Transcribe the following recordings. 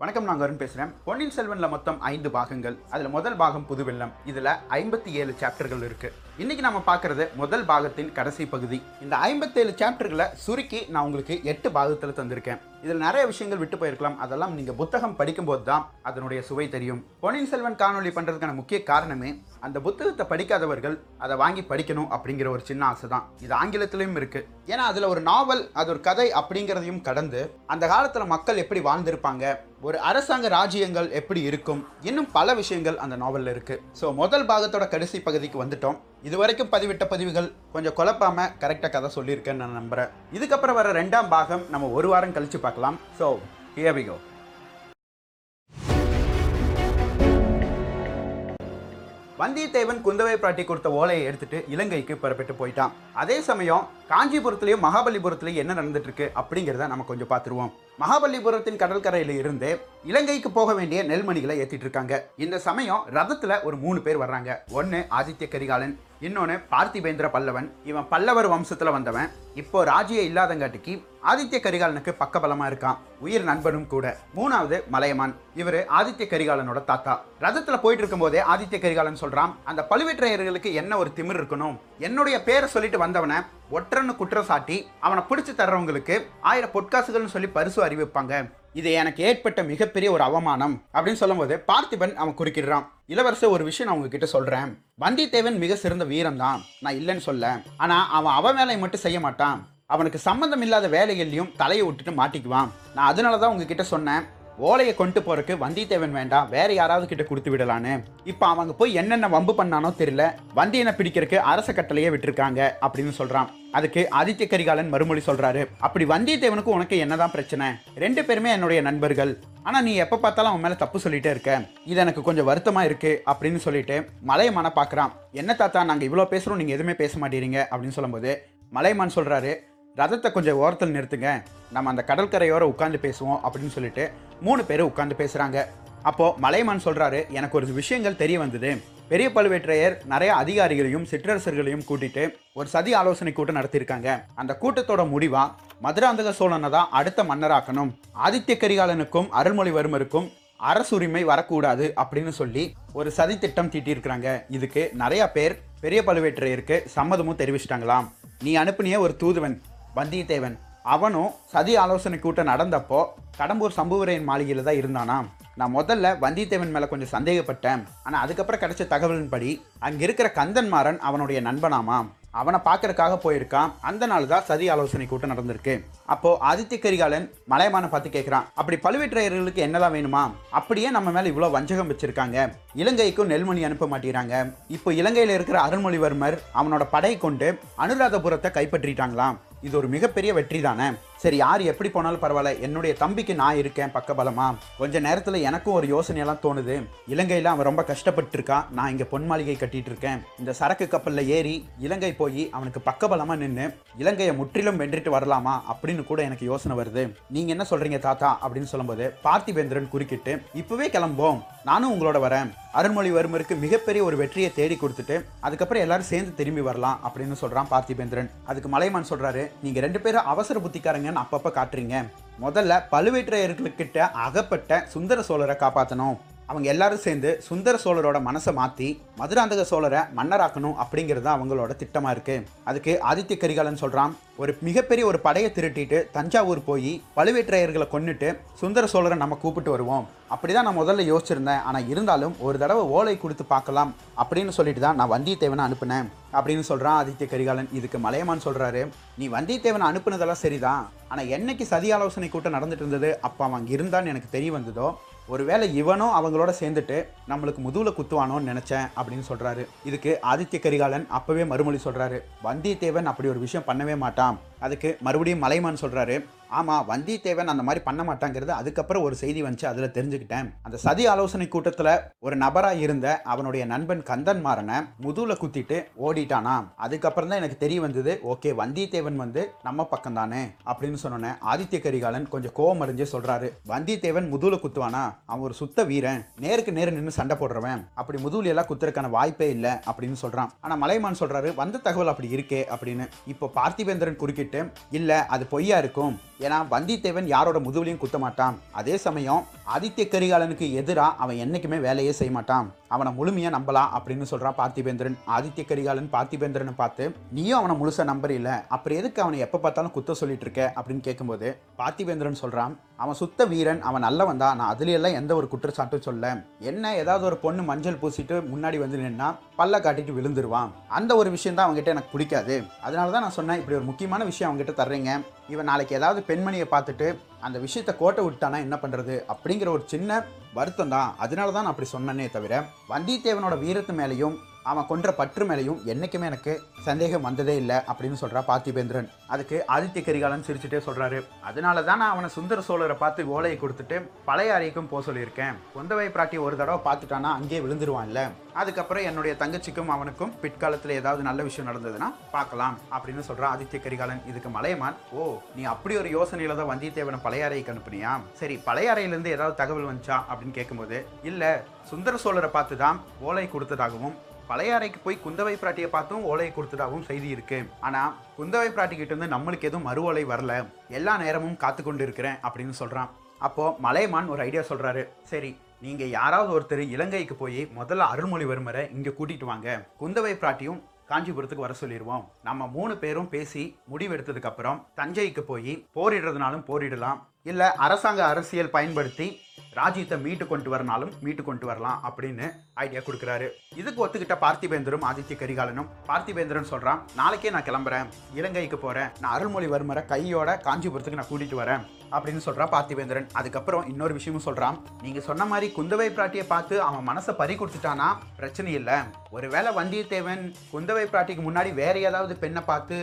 வணக்கம் நான் அருண் பேசுகிறேன் பொன்னியின் செல்வனில் மொத்தம் ஐந்து பாகங்கள். அதில் முதல் பாகம் புதுவெல்லம் இதில் ஐம்பத்தி ஏழு சாப்டர்கள் இருக்குது இன்றைக்கி நம்ம பார்க்குறது முதல் பாகத்தின் கடைசி பகுதி. இந்த ஐம்பத்தேழு சாப்டர்களை சுருக்கி நான் உங்களுக்கு எட்டு பாகத்தில் தந்திருக்கேன். இதில் நிறைய விஷயங்கள் விட்டு போயிருக்கலாம். அதெல்லாம் நீங்கள் புத்தகம் படிக்கும்போது தான் அதனுடைய சுவை தெரியும். பொன்னியின் செல்வன் காணொளி பண்ணுறதுக்கான முக்கிய காரணமே அந்த புத்தகத்தை படிக்காதவர்கள் அதை வாங்கி படிக்கணும் அப்படிங்கிற ஒரு சின்ன ஆசை தான். இது ஆங்கிலத்திலையும் இருக்குது ஏன்னா அதில் ஒரு நாவல் அது ஒரு கதை அப்படிங்கிறதையும் கடந்து அந்த காலத்தில் மக்கள் எப்படி வாழ்ந்திருப்பாங்க ஒரு அரசாங்க ராஜ்யங்கள் எப்படி இருக்கும் இன்னும் பல விஷயங்கள் அந்த நாவலில் இருக்குது ஸோ முதல் பாகத்தோட கடைசி பகுதிக்கு வந்துட்டோம். இதுவரைக்கும் பதிவிட்ட பதிவுகள் கொஞ்சம் குழப்பாமல் கரெக்டாக கதை சொல்லியிருக்கேன்னு நான் நம்புறேன். இதுக்கப்புறம் வர ரெண்டாம் பாகம் நம்ம ஒரு வாரம் கழித்து பார்க்கலாம். ஸோ ஹியபிகோ வந்தியத்தேவன் குந்தவை பிராட்டி கொடுத்த ஓலையை எடுத்துட்டு இலங்கைக்கு புறப்பட்டு போயிட்டான். அதே சமயம் காஞ்சிபுரத்துலேயும் மகாபலிபுரத்துலேயும் என்ன நடந்துட்டு இருக்கு அப்படிங்கிறத நம்ம கொஞ்சம் பார்த்துருவோம். மகாபலிபுரத்தின் கடற்கரையில் இருந்து இலங்கைக்கு போக வேண்டிய நெல்மணிகளை ஏத்திட்டு இருக்காங்க. இந்த சமயம் ரதத்துல ஒரு மூணு பேர் வர்றாங்க. ஒன்னு ஆதித்ய கரிகாலன் இன்னொன்று பார்த்திபேந்திர பல்லவன். இவன் பல்லவர் வம்சத்தில் வந்தவன். இப்போ ராஜ்ய இல்லாதங்காட்டிக்கு ஆதித்ய கரிகாலனுக்கு பக்கபலமாக இருக்கான். உயிர் நண்பனும் கூட. மூணாவது மலையமான். இவர் ஆதித்ய கரிகாலனோட தாத்தா. ரதத்தில் போயிட்டு இருக்கும்போதே ஆதித்ய கரிகாலன் சொல்கிறான் அந்த பழுவேற்றையர்களுக்கு என்ன ஒரு திமிர் இருக்கணும்? என்னுடைய பேரை சொல்லிட்டு வந்தவனை ஒற்றன்னு குற்றம் சாட்டி அவனை பிடிச்சி தர்றவங்களுக்கு ஆயிரம் பொற்காசுகள்னு சொல்லி பரிசு அறிவிப்பாங்க. இது எனக்கு ஏற்பட்ட மிகப்பெரிய ஒரு அவமானம் அப்படின்னு சொல்லும்போது பார்த்திபன் அவன் குறுக்கிடுறான். இளவரசர் ஒரு விஷயம் நான் உங்ககிட்ட சொல்றேன். வந்தியத்தேவன் மிக சிறந்த வீரம் தான் நான் இல்லைன்னு சொல்ல. ஆனா அவன் அவன் வேலையை மட்டும் செய்ய மாட்டான். அவனுக்கு சம்மந்தம் இல்லாத வேலைகள்லையும் தலையை விட்டுட்டு மாட்டிக்குவான். நான் அதனால தான் உங்ககிட்ட சொன்னேன். ஓலையை கொண்டு போறதுக்கு வந்தியத்தேவன் வேண்டாம். வேற யாராவது கிட்ட கொடுத்து விடலான்னு. இப்போ அவங்க போய் என்னென்ன வம்பு பண்ணானோ தெரியல. வந்தியனை பிடிக்கிறதுக்கு அரச கட்டளையே விட்டுருக்காங்க அப்படின்னு சொல்றான். அதுக்கு ஆதித்ய கரிகாலன் மறுமொழி சொல்றாரு. அப்படி வந்தியத்தேவனுக்கு உனக்கு என்னதான் பிரச்சனை? ரெண்டு பேருமே என்னுடைய நண்பர்கள். ஆனா நீ எப்ப பார்த்தாலும் அவன் மேல தப்பு சொல்லிட்டே இருக்க. இது எனக்கு கொஞ்சம் வருத்தமா இருக்கு அப்படின்னு சொல்லிட்டு மலையமான பாக்குறான். என்ன தாத்தா நாங்க இவ்வளவு பேசுறோம் நீங்க எதுவுமே பேச மாட்டேறீங்க அப்படின்னு சொல்லும்போது மலையமான் சொல்றாரு ரதத்தை கொஞ்சம் ஓரத்தில் நிறுத்துங்க. நம்ம அந்த கடற்கரையோர உட்காந்து பேசுவோம் அப்படின்னு சொல்லிட்டு மூணு பேர் உட்காந்து பேசுகிறாங்க அப்போது மலைமான் சொல்கிறாரு எனக்கு ஒரு விஷயங்கள் தெரிய வந்தது. பெரிய பழுவேற்றையர் நிறைய அதிகாரிகளையும் சிற்றரசர்களையும் கூட்டிட்டு ஒரு சதி ஆலோசனை கூட்டம் நடத்தியிருக்காங்க. அந்த கூட்டத்தோட முடிவா மதுராந்தக சோழனை தான் அடுத்த மன்னராக்கணும். ஆதித்ய கரிகாலனுக்கும் அருள்மொழிவர்மருக்கும் அரசுரிமை வரக்கூடாது அப்படின்னு சொல்லி ஒரு சதி திட்டம் தீட்டியிருக்கிறாங்க. இதுக்கு நிறைய பேர் பெரிய பழுவேற்றையருக்கு சம்மதமும் தெரிவிச்சிட்டாங்களாம். நீ அனுப்பினிய ஒரு தூதுவன். வந்தியத்தேவன். அவனும் சதி ஆலோசனை கூட்டம் நடந்தப்போ கடம்பூர் சம்புவரையன் மாளிகையில் தான் இருந்தானாம். நான் முதல்ல வந்தியத்தேவன் மேலே கொஞ்சம் சந்தேகப்பட்டேன். ஆனால் அதுக்கப்புறம் கிடைச்ச தகவலின்படி அங்கே இருக்கிற கந்தன்மாறன் அவனுடைய நண்பனாமாம். அவனை பார்க்கறக்காக போயிருக்கான். அந்த நாள் தான் சதி ஆலோசனை கூட்டம் நடந்திருக்கு. அப்போ ஆதித்ய கரிகாலன் மலையமான பார்த்து கேட்குறான் அப்படி பழுவேற்றையர்களுக்கு என்னதான் வேணுமா அப்படியே நம்ம மேலே இவ்வளோ வஞ்சகம் வச்சிருக்காங்க. இலங்கைக்கும் நெல்மணி அனுப்ப மாட்டேறாங்க இப்போ இலங்கையில் இருக்கிற அருள்மொழிவர்மர் அவனோட படை கொண்டு அனுராதபுரத்தை கைப்பற்றிட்டாங்களாம். இது ஒரு மிகப்பெரிய வெற்றி தானே சரி யார் எப்படி போனாலும் பரவாயில்ல. என்னுடைய தம்பிக்கு நான் இருக்கேன் பக்கபலமா. கொஞ்ச நேரத்தில் எனக்கும் ஒரு யோசனையெல்லாம் தோணுது. இலங்கையில் அவன் ரொம்ப கஷ்டப்பட்டு இருக்கான் நான் இங்கே பொன் மாளிகை கட்டிட்டு இருக்கேன் இந்த சரக்கு கப்பலில் ஏறி இலங்கை போய் அவனுக்கு பக்கபலமாக நின்று இலங்கையை முற்றிலும் வென்றுட்டு வரலாமா அப்படின்னு கூட எனக்கு யோசனை வருது. நீங்கள் என்ன சொல்கிறீங்க தாத்தா? அப்படின்னு சொல்லும்போது பார்த்திபேந்திரன் குறுக்கிட்டு இப்போவே கிளம்போம் நானும் உங்களோட வரேன். அருண்மொழிவர்மருக்கு மிகப்பெரிய ஒரு வெற்றியை தேடி கொடுத்துட்டு அதுக்கப்புறம் எல்லாரும் சேர்ந்து திரும்பி வரலாம் அப்படின்னு சொல்கிறான் பார்த்திபேந்திரன் அதுக்கு மலைமான் சொல்கிறாரு நீங்கள் ரெண்டு பேரும் அவசர புத்திக்காரங்க புத்திக்காரங்கன்னு அப்பப்போ காட்டுறீங்க. முதல்ல பழுவேற்றையர்களுக்கிட்ட அகப்பட்ட சுந்தர சோழரை காப்பாற்றணும் அவங்க எல்லாரும் சேர்ந்து சுந்தர சோழரோட மனசை மாற்றி மதுராந்தக சோழரை மன்னராக்கணும் அப்படிங்கிறது தான் அவங்களோட திட்டமாக இருக்குது அதுக்கு ஆதித்ய கரிகாலன் சொல்கிறான் ஒரு மிகப்பெரிய ஒரு படையை திருட்டிட்டு தஞ்சாவூர் போய் பழுவேற்றையர்களை கொன்னுட்டு சுந்தர சோழரை நம்ம கூப்பிட்டு வருவோம். அப்படி தான் நான் முதல்ல யோசிச்சிருந்தேன். ஆனால் இருந்தாலும் ஒரு தடவை ஓலை கொடுத்து பார்க்கலாம் அப்படின்னு சொல்லிட்டு தான் நான் வந்தியத்தேவனை அனுப்புனேன் அப்படின்னு சொல்கிறான் ஆதித்ய கரிகாலன். இதுக்கு மலையமான் சொல்கிறாரு நீ வந்தியத்தேவனை அனுப்புனதெல்லாம் சரிதான். ஆனால் என்னைக்கு சதி ஆலோசனை கூட்டம் நடந்துட்டு இருந்தது அப்போ அவன் இருந்தான்னு எனக்கு தெரிய வந்ததோ ஒருவேளை இவனும் அவங்களோட சேர்ந்துட்டு நம்மளுக்கு முதுகில் குத்துவானோன்னு நினைச்சேன் அப்படின்னு சொல்றாரு. இதுக்கு ஆதித்ய கரிகாலன் அப்பவே மறுமொழி சொல்றாரு. வந்தியத்தேவன் அப்படி ஒரு விஷயம் பண்ணவே மாட்டான். அதுக்கு மறுபடியும் மலைமான் சொல்றாரு. ஆமாம் வந்தியத்தேவன் அந்த மாதிரி பண்ண மாட்டாங்கிறது அதுக்கப்புறம் ஒரு செய்தி வந்துச்சு அதில் தெரிஞ்சுக்கிட்டேன். அந்த சதி ஆலோசனை கூட்டத்தில் ஒரு நபராக இருந்த அவனுடைய நண்பன் கந்தன் மாறனை முதுகுல குத்திட்டு ஓடிட்டானா? அதுக்கப்புறம் தான் எனக்கு தெரிய வந்தது ஓகே வந்தியத்தேவன் வந்து நம்ம பக்கம் தானே? அப்படின்னு சொன்னோன்னே ஆதித்ய கரிகாலன் கொஞ்சம் கோவம் அடைஞ்சு சொல்கிறாரு வந்தியத்தேவன் முதுகுல குத்துவானா? அவன் ஒரு சுத்த வீரன் நேருக்கு நேரு நின்று சண்டை போடுறவன். அப்படி முதுகுல எல்லாம் குத்துறதுக்கான வாய்ப்பே இல்லை அப்படின்னு சொல்கிறான் ஆனால் மலைமான் சொல்கிறாரு வந்த தகவல் அப்படி இருக்கே அப்படின்னு. இப்போ பார்த்திபேந்திரன் குறுக்கிட்டு இல்லை அது பொய்யா இருக்கும். ஏன்னா வந்தியத்தேவன் யாரோட முதுகுலையும் குத்த மாட்டான். அதே சமயம் ஆதித்ய கரிகாலனுக்கு எதிராக அவன் என்னைக்குமே வேலையே செய்ய மாட்டான். அவனை முழுமையாக நம்பலாம் அப்படின்னு சொல்கிறான் பார்த்திபேந்திரன். ஆதித்ய கரிகாலன் பார்த்திபேந்திரனை பார்த்து நீயும் அவனை முழுசா இல்லை அப்புறம் எதுக்கு அவனை எப்போ பார்த்தாலும் குத்த சொல்லிட்டு இருக்க? அப்படின்னு கேட்கும்போது பார்த்திபேந்திரன் சொல்கிறான் அவன் சுத்த வீரன் அவன் நல்லவன் தான். நான் அதுலையெல்லாம் எந்த ஒரு குற்றச்சாட்டும் சொல்ல. என்ன ஏதாவது ஒரு பொண்ணு மஞ்சள் பூசிட்டு முன்னாடி வந்து நின்னா பல்ல காட்டிட்டு விழுந்துருவான். அந்த ஒரு விஷயம் தான் அவங்ககிட்ட எனக்கு பிடிக்காது. அதனால தான் நான் சொன்னேன் இப்படி ஒரு முக்கியமான விஷயம் அவங்ககிட்ட தர்றீங்க. இவன் நாளைக்கு ஏதாவது பெண்மணியை பார்த்துட்டு அந்த விஷயத்த கோட்டை விட்டானா என்ன பண்ணுறது அப்படிங்கிற ஒரு சின்ன வருத்தம் தான். அதனால தான் நான் அப்படி சொன்னேனே தவிர வந்தியத்தேவனோட வீரத்து மேலேயும் அவன் கொன்ற பற்று மேலையும் என்னைக்குமே எனக்கு சந்தேகம் வந்ததே இல்லை அப்படின்னு சொல்கிறா பார்த்திபேந்திரன் அதுக்கு ஆதித்ய கரிகாலன் சிரிச்சுட்டே சொல்கிறாரு அதனால தான் நான் அவனை சுந்தர சோழரை பார்த்து ஓலையை கொடுத்துட்டு பழைய அறைக்கும் போக சொல்லியிருக்கேன். கொந்தவை பிராட்டி ஒரு தடவை பார்த்துட்டானா அங்கேயே விழுந்துருவான்ல. அதுக்கப்புறம் என்னுடைய தங்கச்சிக்கும் அவனுக்கும் பிற்காலத்தில் ஏதாவது நல்ல விஷயம் நடந்ததுன்னா பார்க்கலாம் அப்படின்னு சொல்கிறான் ஆதித்ய கரிகாலன். இதுக்கு மலையமான் ஓ நீ அப்படி ஒரு யோசனையில் தான் வந்தியத்தேவனை பழைய அறைக்கு அனுப்புனியா? சரி பழைய அறையிலேருந்து ஏதாவது தகவல் வந்துச்சா? அப்படின்னு கேட்கும்போது இல்லை சுந்தர சோழரை பார்த்து தான் ஓலை கொடுத்ததாகவும் பழைய அறைக்கு போய் குந்தவை பிராட்டியை பார்த்தும் ஓலையை கொடுத்ததாகவும் செய்தி இருக்கு. ஆனா குந்தவை பிராட்டி கிட்ட இருந்து நம்மளுக்கு எதுவும் மறு ஓலை வரல. எல்லா நேரமும் காத்து கொண்டு இருக்கிறேன் அப்படின்னு சொல்றான். அப்போ மலையமான் ஒரு ஐடியா சொல்றாரு. சரி நீங்க யாராவது ஒருத்தர் இலங்கைக்கு போய் முதல்ல அருள்மொழிவர்மரை இங்க கூட்டிட்டு வாங்க. குந்தவை பிராட்டியும் காஞ்சிபுரத்துக்கு வர சொல்லிடுவோம் நம்ம மூணு பேரும் பேசி முடிவெடுத்ததுக்கு அப்புறம் தஞ்சைக்கு போய் போரிடுறதுனாலும் போரிடலாம். இல்லை அரசாங்க அரசியல் பயன்படுத்தி ராஜ்யத்தை மீட்டு கொண்டு வரனாலும் மீட்டு கொண்டு வரலாம் அப்படின்னு ஐடியா கொடுக்குறாரு. இதுக்கு ஒத்துக்கிட்ட பார்த்திபேந்திரும் ஆதித்ய கரிகாலனும் பார்த்திபேந்திரன் சொல்கிறான் நாளைக்கே நான் கிளம்புறேன். இலங்கைக்கு போகிறேன் நான் அருள்மொழிவர்மரை கையோட காஞ்சிபுரத்துக்கு நான் கூட்டிகிட்டு வரேன். அப்படின்னு சொல்கிறான் பார்த்திபேந்திரன். அதுக்கப்புறம் இன்னொரு விஷயமும் சொல்கிறான் நீங்கள் சொன்ன மாதிரி குந்தவை பிராட்டியை பார்த்து அவன் மனசை பறி கொடுத்துட்டானா? பிரச்சனை இல்லை. ஒருவேளை வந்தியத்தேவன் குந்தவை பிராட்டிக்கு முன்னாடி வேற ஏதாவது பெண்ணை பார்த்து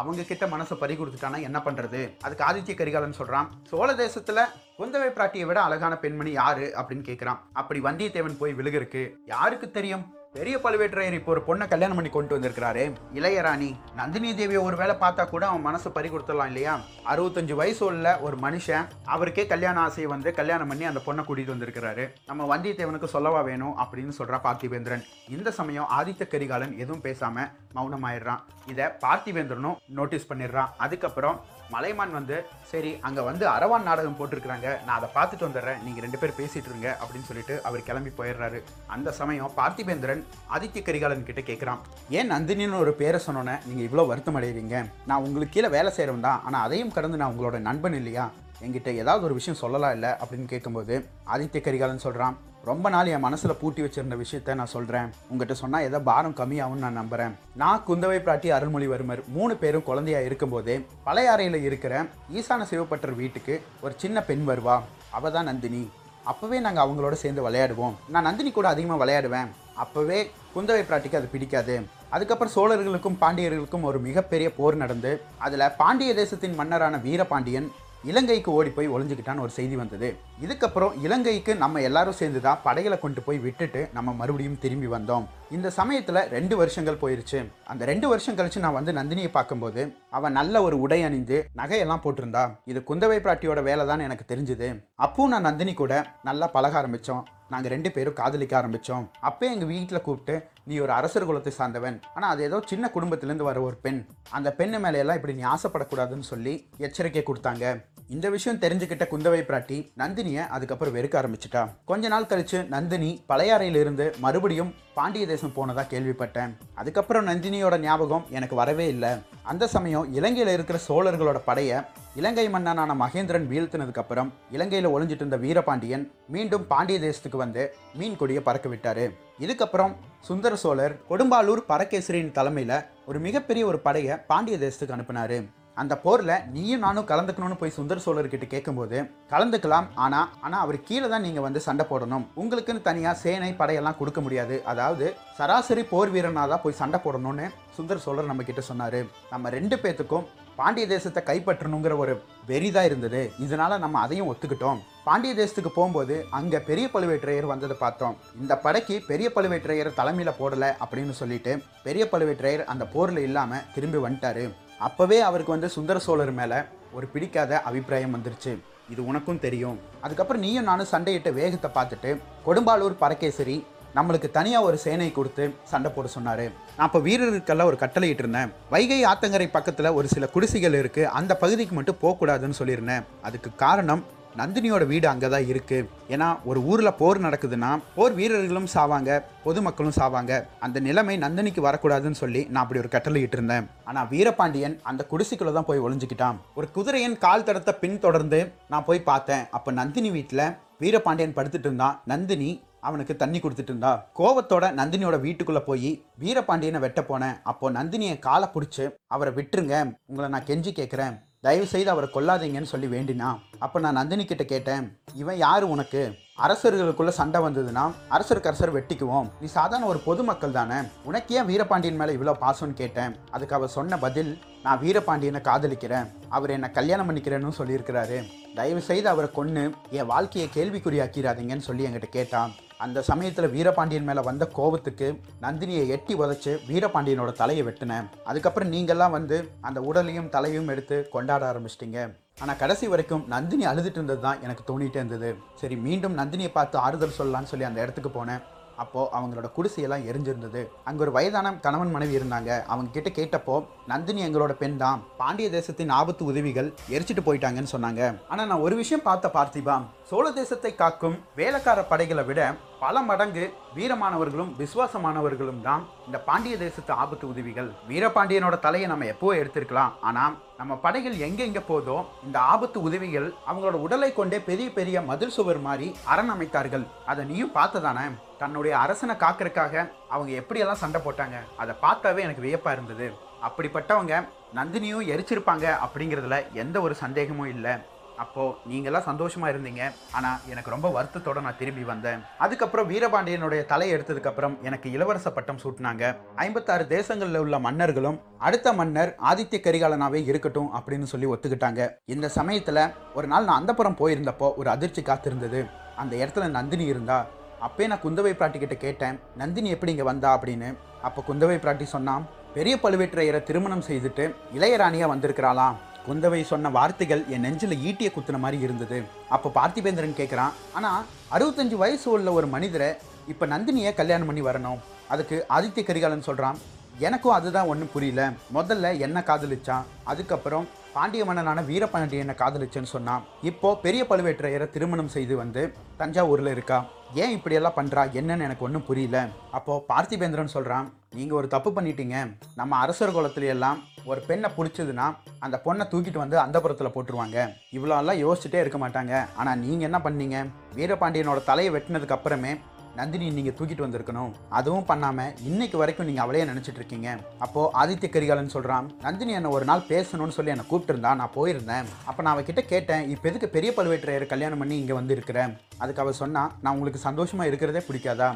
அவங்க கிட்ட மனசை பறி கொடுத்துட்டானா? என்ன பண்ணுறது அதுக்கு ஆதித்ய கரிகாலன் சொல்கிறான் சோழ தேசத்துல குந்தவை பிராட்டியை விட அழகான பெண்மணி யாரு அப்படின்னு கேட்கிறான் அப்படி வந்தியத்தேவன் போய் விழுகிறக்கு யாருக்கு தெரியும்? பெரிய பழுவேற்றையர் இப்போ ஒரு பொண்ணை கல்யாணம் பண்ணி கொண்டு வந்திருக்கிறாரு. இளையராணி நந்தினி தேவியை ஒரு வேளை பார்த்தா கூட அவன் மனசு பறி கொடுத்துடலாம் இல்லையா? அறுபத்தஞ்சு வயசு உள்ள ஒரு மனுஷன் அவருக்கே கல்யாண ஆசையை வந்து கல்யாணம் பண்ணி அந்த பொண்ணை கூட்டிட்டு வந்திருக்கிறாரு. நம்ம வந்தியத்தேவனுக்கு சொல்லவா வேணும் அப்படின்னு சொல்றா பார்த்திவேந்திரன். இந்த சமயம் ஆதித்த கரிகாலன் எதுவும் பேசாம மௌனமாயிடுறான். இதை பார்த்திவேந்திரனும் நோட்டீஸ் பண்ணிடுறான். அதுக்கப்புறம் மலைமான் வந்து சரி அங்க வந்து அரவான் நாடகம் போட்டிருக்கிறாங்க. நான் அதை பார்த்துட்டு வந்துடுறேன். நீங்க ரெண்டு பேர் பேசிட்டு இருங்க. அப்படின்னு சொல்லிட்டு அவர் கிளம்பி போயிடுறாரு. அந்த சமயம் பார்த்திபேந்திரன் ஆதித்ய கரிகாலன் கிட்ட கேட்குறான் ஏன் நந்தினின்னு ஒரு பேரை சொன்னோன்னே நீங்கள் இவ்வளோ வருத்தம் அடைகிறீங்க நான் உங்களுக்கு கீழே வேலை செய்கிறவன் தான். ஆனால் அதையும் கடந்து நான் உங்களோட நண்பன் இல்லையா? என்கிட்ட ஏதாவது ஒரு விஷயம் சொல்லலாம் இல்லை? அப்படின்னு கேட்கும்போது ஆதித்ய கரிகாலன் சொல்கிறான் ரொம்ப நாள் என் மனசில் பூட்டி வச்சிருந்த விஷயத்த நான் சொல்கிறேன் உங்ககிட்ட சொன்னால் ஏதோ பாரம் கம்மியாகும்னு நான் நம்புகிறேன் நான் குந்தவை பிராட்டி அருள்மொழிவர்மர் மூணு பேரும் குழந்தையா இருக்கும்போதே பழைய அறையில் இருக்கிற ஈசான சிவப்பட்டர் வீட்டுக்கு ஒரு சின்ன பெண் வருவா. அவள் தான் நந்தினி. அப்போவே நாங்கள் அவங்களோட சேர்ந்து விளையாடுவோம். நான் நந்தினி கூட அதிகமாக விளையாடுவேன். அப்போவே குந்தவை பிராட்டிக்கு அது பிடிக்காது. அதுக்கப்புறம் சோழர்களுக்கும் பாண்டியர்களுக்கும் ஒரு மிகப்பெரிய போர் நடந்து அதில் பாண்டிய தேசத்தின் மன்னரான வீரபாண்டியன் இலங்கைக்கு ஓடி போய் ஒளிஞ்சுக்கிட்டான்னு ஒரு செய்தி வந்தது. இதுக்கப்புறம் இலங்கைக்கு நம்ம எல்லாரும் சேர்ந்து தான் படைகளை கொண்டு போய் விட்டுட்டு நம்ம மறுபடியும் திரும்பி வந்தோம். இந்த சமயத்தில் ரெண்டு வருஷங்கள் போயிருச்சு. அந்த ரெண்டு வருஷம் கழிச்சு நான் வந்து நந்தினியை பார்க்கும்போது அவன் நல்ல ஒரு உடை அணிந்து நகையெல்லாம் போட்டிருந்தா. இது குந்தவை பிராட்டியோட வேலை தான் எனக்கு தெரிஞ்சுது. அப்போ நான் நந்தினி கூட நல்லா பழக ஆரம்பித்தோம் நாங்கள் ரெண்டு பேரும் காதலிக்க ஆரம்பித்தோம் அப்போ எங்கள் வீட்டில் கூப்பிட்டு நீ ஒரு அரசர் குலத்தை சார்ந்தவன். ஆனால் அது ஏதோ சின்ன குடும்பத்திலேருந்து வர ஒரு பெண். அந்த பெண்ணு மேலே எல்லாம் இப்படி நீ ஆசைப்படக்கூடாதுன்னு சொல்லி எச்சரிக்கை கொடுத்தாங்க. இந்த விஷயம் தெரிஞ்சுக்கிட்ட குந்தவை பிராட்டி நந்தினியை அதுக்கப்புறம் வெறுக்க ஆரம்பிச்சிட்டா. கொஞ்ச நாள் கழிச்சு நந்தினி பழையாறையிலிருந்து மறுபடியும் பாண்டிய தேசம் போனதா கேள்விப்பட்டேன். அதுக்கப்புறம் நந்தினியோட ஞாபகம் எனக்கு வரவே இல்லை. அந்த சமயம் இலங்கையில் இருக்கிற சோழர்களோட படையை இலங்கை மன்னனான மகேந்திரன் வீழ்த்தினதுக்கு அப்புறம் இலங்கையில் ஒளிஞ்சிட்டு இருந்த வீரபாண்டியன் மீண்டும் பாண்டிய தேசத்துக்கு வந்து மீன் கொடியை பறக்க விட்டாரு. இதுக்கப்புறம் சுந்தர சோழர் கொடும்பாலூர் பரகேசரியின் தலைமையில் ஒரு மிகப்பெரிய ஒரு படையை பாண்டிய தேசத்துக்கு அனுப்பினாரு. அந்த போரில் நீயும் நானும் கலந்துக்கணும்னு போய் சுந்தர சோழர்கிட்ட கேட்கும்போது கலந்துக்கலாம் ஆனால் ஆனால் அவர் கீழே தான் நீங்கள் வந்து சண்டை போடணும். உங்களுக்குன்னு தனியாக சேனை படையெல்லாம் கொடுக்க முடியாது. அதாவது சராசரி போர் வீரனாக தான் போய் சண்டை போடணும்னு சுந்தர சோழர் நம்ம கிட்ட சொன்னார். நம்ம ரெண்டு பேத்துக்கும் பாண்டிய தேசத்தை கைப்பற்றணுங்கிற ஒரு வெறிதான் இருந்தது. இதனால நம்ம அதையும் ஒத்துக்கிட்டோம். பாண்டிய தேசத்துக்கு போகும்போது அங்கே பெரிய பழுவேற்றையர் வந்ததை பார்த்தோம். இந்த படைக்கு பெரிய பழுவேற்றையர் தலைமையில் போடலை அப்படின்னு சொல்லிட்டு பெரிய பழுவேற்றையர் அந்த போரில் இல்லாமல் திரும்பி வந்துட்டாரு. அப்போவே அவருக்கு வந்து சுந்தர சோழர் மேலே ஒரு பிடிக்காத அபிப்பிராயம் வந்துருச்சு. இது உனக்கும் தெரியும். அதுக்கப்புறம் நீயும் நானும் சண்டையிட்ட வேகத்தை பார்த்துட்டு கொடும்பாலூர் பரகேசரி நம்மளுக்கு தனியாக ஒரு சேனை கொடுத்து சண்டை போட சொன்னார். நான் அப்போ வீரருக்கெல்லாம் ஒரு கட்டளையிட்டு இருந்தேன். வைகை ஆத்தங்கரை பக்கத்தில் ஒரு சில குடிசைகள் இருக்குது அந்த பகுதிக்கு மட்டும் போகக்கூடாதுன்னு சொல்லியிருந்தேன். அதுக்கு காரணம் நந்தினியோட வீடு அங்கே தான் இருக்குது ஏன்னா ஒரு ஊரில் போர் நடக்குதுன்னா போர் வீரர்களும் சாவாங்க பொதுமக்களும் சாவாங்க. அந்த நிலைமை நந்தினிக்கு வரக்கூடாதுன்னு சொல்லி நான் அப்படி ஒரு கட்டளையிட்டு இருந்தேன் ஆனால் வீரபாண்டியன் அந்த குடிசைக்குள்ளே தான் போய் ஒளிஞ்சுக்கிட்டான். ஒரு குதிரையின் கால் தடத்தை பின்தொடர்ந்து நான் போய் பார்த்தேன். அப்போ நந்தினி வீட்டில் வீரபாண்டியன் படுத்துட்டு இருந்தான் நந்தினி அவனுக்கு தண்ணி கொடுத்துட்டு இருந்தா. கோவத்தோட நந்தினியோட வீட்டுக்குள்ள போய் வீரபாண்டியனை வெட்ட போனேன். அப்போ நந்தினியை காலை பிடிச்சி அவரை விட்டுருங்க. உங்களை நான் கெஞ்சி கேட்குறேன் தயவு செய்து அவரை கொல்லாதீங்கன்னு சொல்லி வேண்டினா அப்போ நான் நந்தினி கிட்ட கேட்டேன் இவன் யார் உனக்கு? அரசர்களுக்குள்ள சண்டை வந்ததுன்னா அரசருக்கு அரசர் வெட்டிக்குவோம். நீ சாதாரண ஒரு பொதுமக்கள் தானே? உனக்கு ஏன் வீரபாண்டியன் மேலே இவ்வளோ பாசம்னு கேட்டேன்? அதுக்கு அவர் சொன்ன பதில் நான் வீரபாண்டியனை காதலிக்கிறேன். அவர் என்னை கல்யாணம் பண்ணிக்கிறேன்னு சொல்லியிருக்கிறாரு. தயவு செய்து அவரை கொன்று என் வாழ்க்கையை கேள்விக்குறியாக்கிறாதீங்கன்னு சொல்லி என்கிட்ட கேட்டான். அந்த சமயத்தில் வீரபாண்டியன் மேலே வந்த கோபத்துக்கு நந்தினியை எட்டி உதைச்சு வீரபாண்டியனோட தலையை வெட்டினேன் அதுக்கப்புறம் நீங்கள்லாம் வந்து அந்த உடலையும் தலையும் எடுத்து கொண்டாட ஆரம்பிச்சிட்டிங்க. ஆனால் கடைசி வரைக்கும் நந்தினி அழுதுட்டு இருந்தது தான் எனக்கு தோணிட்டே இருந்தது. சரி மீண்டும் நந்தினியை பார்த்து ஆறுதல் சொல்லலாம்னு சொல்லி அந்த இடத்துக்கு போனேன். அப்போது அவங்களோட குடிசையெல்லாம் எரிஞ்சிருந்தது. அங்கே ஒரு வயதான கணவன் மனைவி இருந்தாங்க. அவங்க கிட்ட கேட்டப்போ நந்தினி எங்களோட பெண் தான். பாண்டிய தேசத்தின் ஆபத்து உதவிகள் எரிச்சிட்டு போயிட்டாங்கன்னு சொன்னாங்க. ஆனால் நான் ஒரு விஷயம் பார்த்த பார்த்திபா சோழ தேசத்தை காக்கும் வேலைக்கார படைகளை விட பல மடங்கு வீரமானவர்களும் விசுவாசமானவர்களும் தான் இந்த பாண்டிய தேசத்து ஆபத்து உதவிகள். வீரபாண்டியனோட தலையை நம்ம எப்போ எடுத்திருக்கலாம். ஆனால் நம்ம படைகள் எங்கெங்கே போதோ இந்த ஆபத்து உதவிகள் அவங்களோட உடலை கொண்டே பெரிய பெரிய மதில் சுவர் மாதிரி அரண் அமைத்தார்கள். அதை நீயும் பார்த்ததானே? தன்னுடைய அரசனை காக்கிறதுக்காக அவங்க எப்படியெல்லாம் சண்டை போட்டாங்க? அதை பார்த்தாவே எனக்கு வியப்பாக இருந்தது. அப்படிப்பட்டவங்க நந்தினியும் எரிச்சிருப்பாங்க அப்படிங்கிறதுல எந்த ஒரு சந்தேகமும் இல்லை. அப்போது நீங்களாம் சந்தோஷமாக இருந்தீங்க. ஆனால் எனக்கு ரொம்ப வருத்தத்தோட நான் திரும்பி வந்தேன். அதுக்கப்புறம் வீரபாண்டியனுடைய தலை எடுத்ததுக்கப்புறம் எனக்கு இளவரச பட்டம் சூட்டினாங்க. ஐம்பத்தாறு தேசங்களில் உள்ள மன்னர்களும் அடுத்த மன்னர் ஆதித்ய கரிகாலனாவே இருக்கட்டும் அப்படின்னு சொல்லி ஒத்துக்கிட்டாங்க. இந்த சமயத்தில் ஒரு நாள் நான் அந்தப்புறம் போயிருந்தப்போ ஒரு அதிர்ச்சி காத்திருந்தது. அந்த இடத்துல நந்தினி இருந்தா அப்போயே நான் குந்தவை பிராட்டி கிட்ட கேட்டேன் நந்தினி எப்படி இங்கே வந்தா? அப்படின்னு. அப்போ குந்தவை பிராட்டி சொன்னான் பெரிய பழுவேற்றையரை திருமணம் செய்துட்டு இளையராணியாக வந்திருக்கிறாளாம். குந்தவை சொன்ன வார்த்தைகள் என் நெஞ்சில் ஈட்டிய குத்துன மாதிரி இருந்தது. அப்போ பார்த்திபேந்திரன் கேட்குறான் ஆனால் அறுபத்தஞ்சு வயசு உள்ள ஒரு மனிதரை இப்போ நந்தினியை கல்யாணம் பண்ணி வரணும். அதுக்கு ஆதித்ய கரிகாலன் சொல்கிறான் எனக்கும் அதுதான் ஒன்றும் புரியல. முதல்ல என்ன காதலிச்சான் அதுக்கப்புறம் பாண்டிய மன்னனான வீரபாண்டியனை காதலிச்சேன்னு சொன்னான் இப்போ பெரிய பழுவேற்றையரை திருமணம் செய்து வந்து தஞ்சாவூரில் இருக்கா? ஏன் இப்படியெல்லாம் பண்ணுறா என்னன்னு எனக்கு ஒன்றும் புரியல. அப்போது பார்த்திபேந்திரன் சொல்கிறான் நீங்கள் ஒரு தப்பு பண்ணிட்டீங்க. நம்ம அரசர் குலத்துல எல்லாம் ஒரு பெண்ணை பிடிச்சதுன்னா அந்த பொண்ணை தூக்கிட்டு வந்து அந்தப்புறத்தில் போட்டுருவாங்க. இவ்வளோ எல்லாம் யோசிச்சுட்டே இருக்க மாட்டாங்க. ஆனால் நீங்கள் என்ன பண்ணீங்க? வீரபாண்டியனோட தலையை வெட்டினதுக்கு அப்புறமே நந்தினி நீங்கள் தூக்கிட்டு வந்திருக்கணும். அதுவும் பண்ணாமல் இன்னைக்கு வரைக்கும் நீங்கள் அவளையே நினச்சிட்டு இருக்கீங்க. அப்போது ஆதித்ய கரிகாலன் சொல்கிறான் நந்தினி என்னை ஒரு நாள் பேசணும்னு சொல்லி என்னை கூப்பிட்டுருந்தா நான் போயிருந்தேன். அப்போ நான் அவகிட்ட கேட்டேன் இப்போ எதுக்கு பெரிய பழுவேற்றையர் கல்யாணம் பண்ணி இங்கே வந்து இருக்கிறேன் அதுக்கு அவள் சொன்னால் நான் உங்களுக்கு சந்தோஷமாக இருக்கிறதே பிடிக்காதா?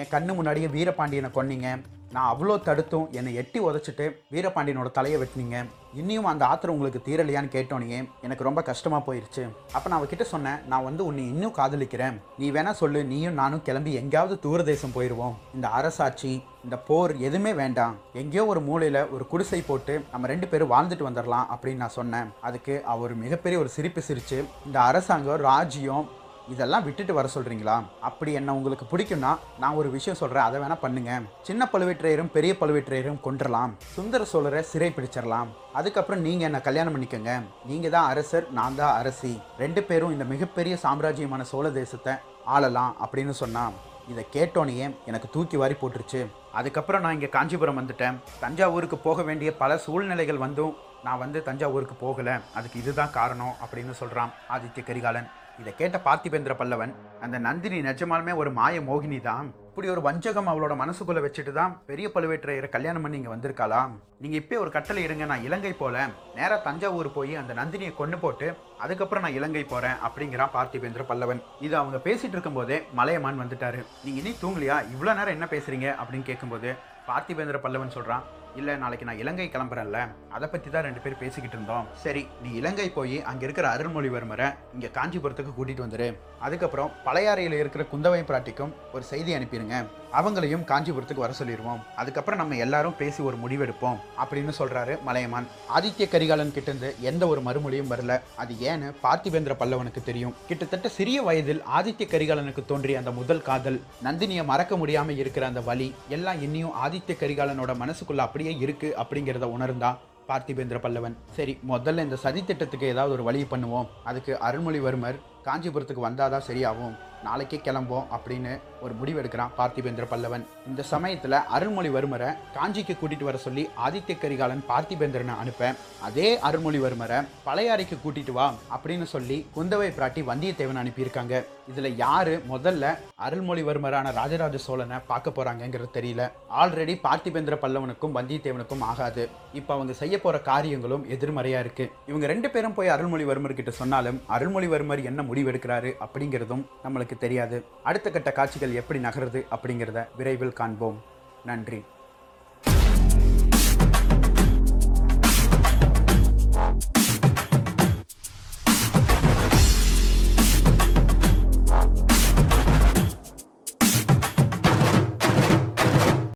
என் கண்ணு முன்னாடியே வீரபாண்டியனை கொன்னீங்க. நான் அவ்வளோ தடுத்தும் என்னை எட்டி உதச்சிட்டு வீரபாண்டியனோட தலையை வெட்டினீங்க. இன்னியும் அந்த ஆத்திரம் உங்களுக்கு தீரலையான்னு கேட்டோனே எனக்கு ரொம்ப கஷ்டமாக போயிடுச்சு அப்போ நான் அவகிட்ட சொன்னேன் நான் வந்து உன்னை இன்னும் காதலிக்கிறேன். நீ வேணா சொல்லு நீயும் நானும் கிளம்பி எங்கேயாவது தூரதேசம் போயிடுவோம் இந்த அரசாட்சி இந்த போர் எதுவுமே வேண்டாம். எங்கேயோ ஒரு மூலையில் ஒரு குடிசை போட்டு நம்ம ரெண்டு பேரும் வாழ்ந்துட்டு வந்துடலாம் அப்படின்னு நான் சொன்னேன். அதுக்கு அவர் மிகப்பெரிய ஒரு சிரிப்பு சிரித்து இந்த அரசாங்கம் ராஜ்யம் இதெல்லாம் விட்டுட்டு வர சொல்கிறீங்களா அப்படி என்ன உங்களுக்கு பிடிக்கும்னா நான் ஒரு விஷயம் சொல்கிறேன் அதை வேணா பண்ணுங்க. சின்ன பழுவேற்றையரும் பெரிய பழுவேற்றையரும் கொன்றலாம். சுந்தர சோழரை சிறை பிடிச்சிடலாம் அதுக்கப்புறம் நீங்கள் என்னை கல்யாணம் பண்ணிக்கோங்க. நீங்கள் தான் அரசர் நான் தான் அரசி. ரெண்டு பேரும் இந்த மிகப்பெரிய சாம்ராஜ்யமான சோழ தேசத்தை ஆளலாம் அப்படின்னு சொன்னான். இதை கேட்டோனையே எனக்கு தூக்கி வாரி போட்டுருச்சு. அதுக்கப்புறம் நான் இங்கே காஞ்சிபுரம் வந்துட்டேன். தஞ்சாவூருக்கு போக வேண்டிய பல சூழ்நிலைகள் வந்தும் நான் வந்து தஞ்சாவூருக்கு போகலை. அதுக்கு இதுதான் காரணம் அப்படின்னு சொல்கிறான் ஆதித்ய கரிகாலன். இதை கேட்ட பார்த்திபேந்திர பல்லவன் அந்த நந்தினி நிஜமாலுமே ஒரு மாய மோகினி தான் இப்படி ஒரு வஞ்சகம் அவளோட மனசுக்குள்ள வச்சுட்டு தான் பெரிய பழுவேற்றையரை கல்யாணம் பண்ணி இங்கே வந்திருக்காளா நீங்கள் இப்போ ஒரு கட்டளை இருங்க நான் இலங்கை போல நேராக தஞ்சாவூர் போய் அந்த நந்தினியை கொண்டு போட்டு அதுக்கப்புறம் நான் இலங்கை போகிறேன் அப்படிங்கிறான் பார்த்திபேந்திர பல்லவன் இது அவங்க பேசிட்டு இருக்கும்போதே மலையமான் வந்துட்டாரு. நீங்கள் இனி தூங்கலையா? இவ்வளோ நேரம் என்ன பேசுறீங்க? அப்படின்னு கேட்கும்போது பார்த்திபேந்திர பல்லவன் சொல்கிறான் இல்லை நாளைக்கு நான் இலங்கை கிளம்புறேன்ல. அதை பற்றி தான் ரெண்டு பேர் பேசிக்கிட்டு இருந்தோம். சரி நீ இலங்கை போய் அங்கே இருக்கிற அருள்மொழிவர்மரை இங்கே காஞ்சிபுரத்துக்கு கூட்டிகிட்டு வந்துரு. அதுக்கப்புறம் பழையாறையில் இருக்கிற குந்தவை பிராட்டிக்கும் ஒரு செய்தி அனுப்பிடுங்க அவங்களையும் காஞ்சிபுரத்துக்கு வர சொல்லிடுவோம் அதுக்கப்புறம் நம்ம எல்லாரும் பேசி ஒரு முடிவெடுப்போம் அப்படின்னு சொல்கிறாரு மலையமான். ஆதித்ய கரிகாலன் கிட்டேருந்து எந்த ஒரு மறுமொழியும் வரல. அது ஏன்னு பார்த்திவேந்திர பல்லவனுக்கு தெரியும். கிட்டத்தட்ட சிறிய வயதில் ஆதித்ய கரிகாலனுக்கு தோன்றிய அந்த முதல் காதல் நந்தினியை மறக்க முடியாமல் இருக்கிற அந்த வழி எல்லாம் இன்னியும் ஆதித்ய கரிகாலனோட மனசுக்குள்ள அப்படியே இருக்கு அப்படிங்கிறத உணர்ந்தா பார்த்திபேந்திர பல்லவன். சரி முதல்ல இந்த சதி திட்டத்துக்கு ஏதாவது ஒரு வழி பண்ணுவோம். அதுக்கு அருள்மொழிவர்மர் காஞ்சிபுரத்துக்கு வந்தாதான் சரியாகும். நாளைக்கே கிளம்போம் அப்படின்னு ஒரு முடிவு எடுக்கிறான் பார்த்திபேந்திர பல்லவன். இந்த சமயத்தில் அருள்மொழிவர்மரை காஞ்சிக்கு கூட்டிட்டு வர சொல்லி ஆதித்ய கரிகாலன் பார்த்திபேந்திரனை அனுப்ப அதே அருள்மொழிவர்மரை பழையாறைக்கு கூட்டிட்டு வா அப்படின்னு சொல்லி குந்தவை பிராட்டி வந்தியத்தேவன் அனுப்பியிருக்காங்க. இதில் யார் முதல்ல அருள்மொழிவர்மரான ராஜராஜ சோழனை பார்க்க போகிறாங்கங்கிறது தெரியல. ஆல்ரெடி பார்த்திபேந்திர பல்லவனுக்கும் வந்தியத்தேவனுக்கும் ஆகாது. இப்போ அவங்க செய்ய போகிற காரியங்களும் எதிர்மறையாக இருக்கு. இவங்க ரெண்டு பேரும் போய் அருள்மொழிவர்மர்கிட்ட சொன்னாலும் அருள்மொழிவர்மர் என்ன முடிவெடுக்கிறாரு அப்படிங்கிறதும் நம்மளுக்கு தெரியாது. அடுத்த கட்ட காட்சிகள் எப்படி நகருது அப்படிங்கிறத விரைவில் காண்போம். நன்றி.